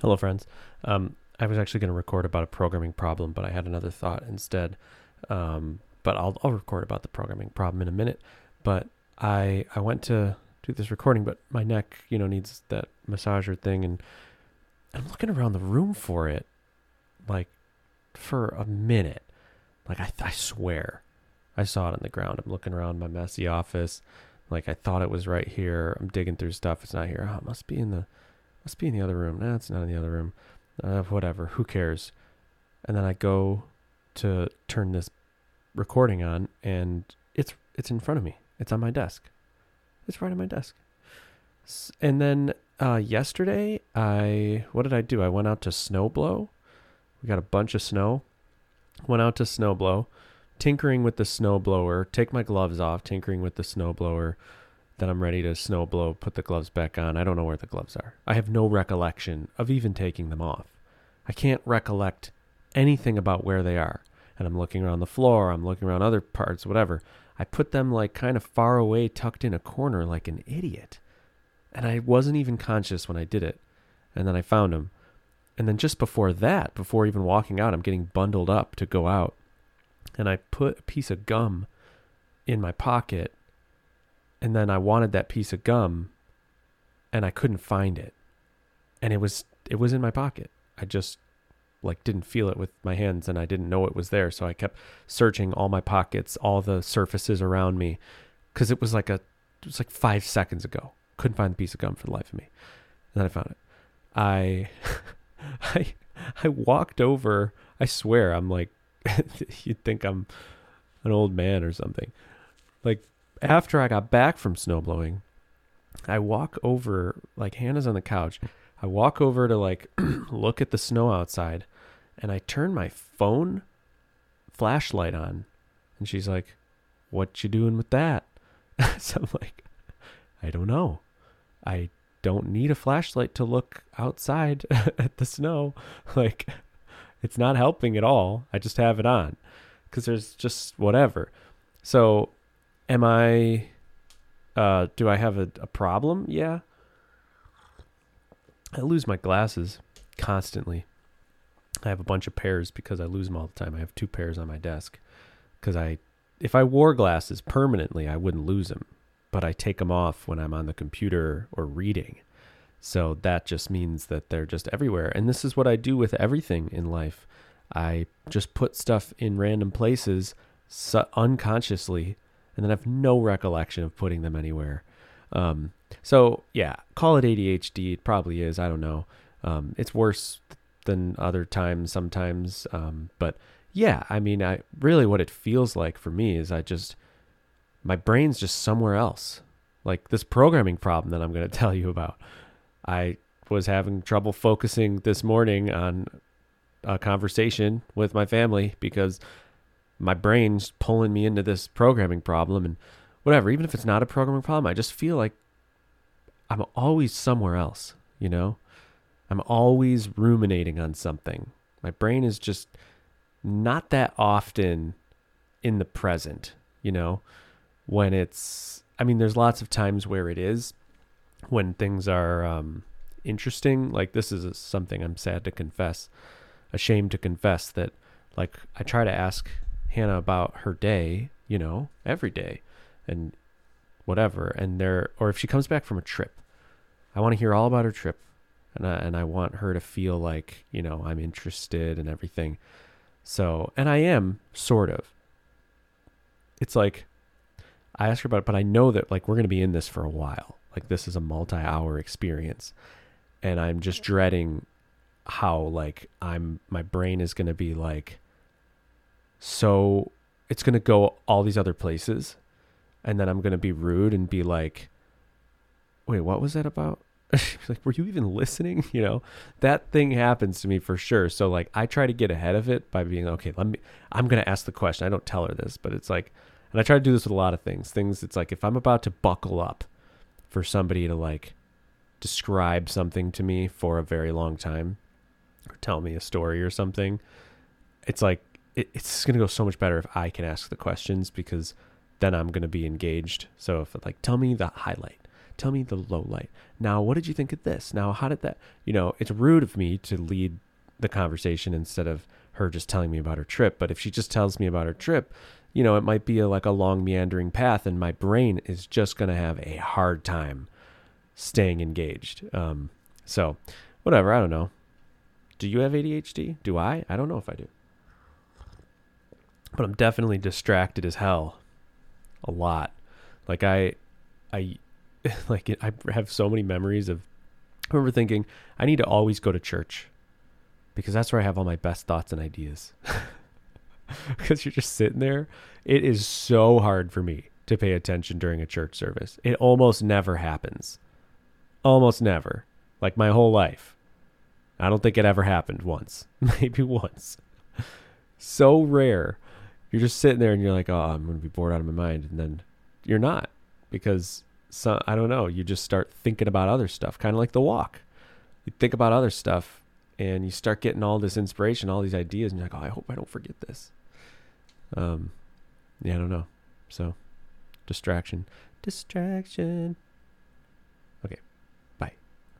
Hello, friends. Um, I was actually going to record about a programming problem, but I had another thought instead. Um, but I'll, I'll record about the programming problem in a minute. But I I went to do this recording, but my neck, you know, needs that massager thing, and I'm looking around the room for it, like for a minute. Like I, I swear, I saw it on the ground. I'm looking around my messy office, like I thought it was right here. I'm digging through stuff. It's not here. Oh, it must be in the must be in the other room. No, it's not in the other room. Uh, whatever. Who cares? And then I go to turn this recording on, and it's it's in front of me. It's on my desk. It's right on my desk. And then uh, yesterday, I what did I do? I went out to snowblow. We got a bunch of snow. Went out to snowblow, tinkering with the snowblower. Take my gloves off, tinkering with the snowblower. Then I'm ready to snow blow, put the gloves back on. I don't know where the gloves are. I have no recollection of even taking them off. I can't recollect anything about where they are. And I'm looking around the floor, I'm looking around other parts, whatever. I put them like kind of far away, tucked in a corner like an idiot. And I wasn't even conscious when I did it. And then I found them. And then just before that, before even walking out, I'm getting bundled up to go out. And I put a piece of gum in my pocket and then I wanted that piece of gum and I couldn't find it. And it was it was in my pocket. I just like didn't feel it with my hands and I didn't know it was there, so I kept searching all my pockets, all the surfaces around me cuz it was like a it was like 5 seconds ago. Couldn't find the piece of gum for the life of me. And then I found it. I I I walked over, I swear I'm like you'd think I'm an old man or something. Like after I got back from snowblowing, I walk over, like Hannah's on the couch. I walk over to like look at the snow outside and I turn my phone flashlight on and she's like, What you doing with that? so I'm like, I don't know. I don't need a flashlight to look outside at the snow. Like, it's not helping at all. I just have it on because there's just whatever. So am I uh do I have a, a problem? Yeah. I lose my glasses constantly. I have a bunch of pairs because I lose them all the time. I have two pairs on my desk because I if I wore glasses permanently, I wouldn't lose them, but I take them off when I'm on the computer or reading. So that just means that they're just everywhere. And this is what I do with everything in life. I just put stuff in random places su- unconsciously and then I have no recollection of putting them anywhere. Um, so yeah, call it ADHD. It probably is. I don't know. Um, it's worse than other times sometimes. Um, but yeah, I mean, I really what it feels like for me is I just my brain's just somewhere else. Like this programming problem that I'm going to tell you about. I was having trouble focusing this morning on a conversation with my family because my brain's pulling me into this programming problem and whatever even if it's not a programming problem i just feel like i'm always somewhere else you know? I'm always ruminating on something. My brain is just not that often in the present you know? When it's i mean there's lots of times where it is when things are um interesting. Like this is something i'm sad to confess ashamed to confess that like i try to ask Hannah about her day, you know, every day and whatever. And there, or if she comes back from a trip, I want to hear all about her trip. And I, and I want her to feel like, you know, I'm interested and everything. So, and I am sort of. It's like, I ask her about it, but I know that like we're going to be in this for a while. Like this is a multi hour experience. And I'm just dreading how like I'm, my brain is going to be like, so it's going to go all these other places. And then I'm going to be rude and be like, wait, what was that about? like, were you even listening? You know, that thing happens to me for sure. So, like, I try to get ahead of it by being, okay, let me, I'm going to ask the question. I don't tell her this, but it's like, and I try to do this with a lot of things. Things, it's like, if I'm about to buckle up for somebody to like describe something to me for a very long time or tell me a story or something, it's like, it, it's going to go so much better if I can ask the questions because then I'm going to be engaged. So if like, tell me the highlight, tell me the low light. Now, what did you think of this? Now, how did that, you know, it's rude of me to lead the conversation instead of her just telling me about her trip. But if she just tells me about her trip, you know, it might be a, like a long meandering path, and my brain is just going to have a hard time staying engaged. Um, so, whatever. I don't know. Do you have ADHD? Do I? I don't know if I do. But I'm definitely distracted as hell. A lot. Like I, I, like I have so many memories of. I remember thinking I need to always go to church because that's where I have all my best thoughts and ideas. because you're just sitting there. It is so hard for me to pay attention during a church service. It almost never happens. Almost never. Like my whole life. I don't think it ever happened once. Maybe once. so rare. You're just sitting there and you're like, oh, I'm going to be bored out of my mind. And then you're not because I don't know. You just start thinking about other stuff, kind of like the walk. You think about other stuff and you start getting all this inspiration, all these ideas, and you're like, oh, I hope I don't forget this. Um, yeah, I don't know. So, distraction, distraction,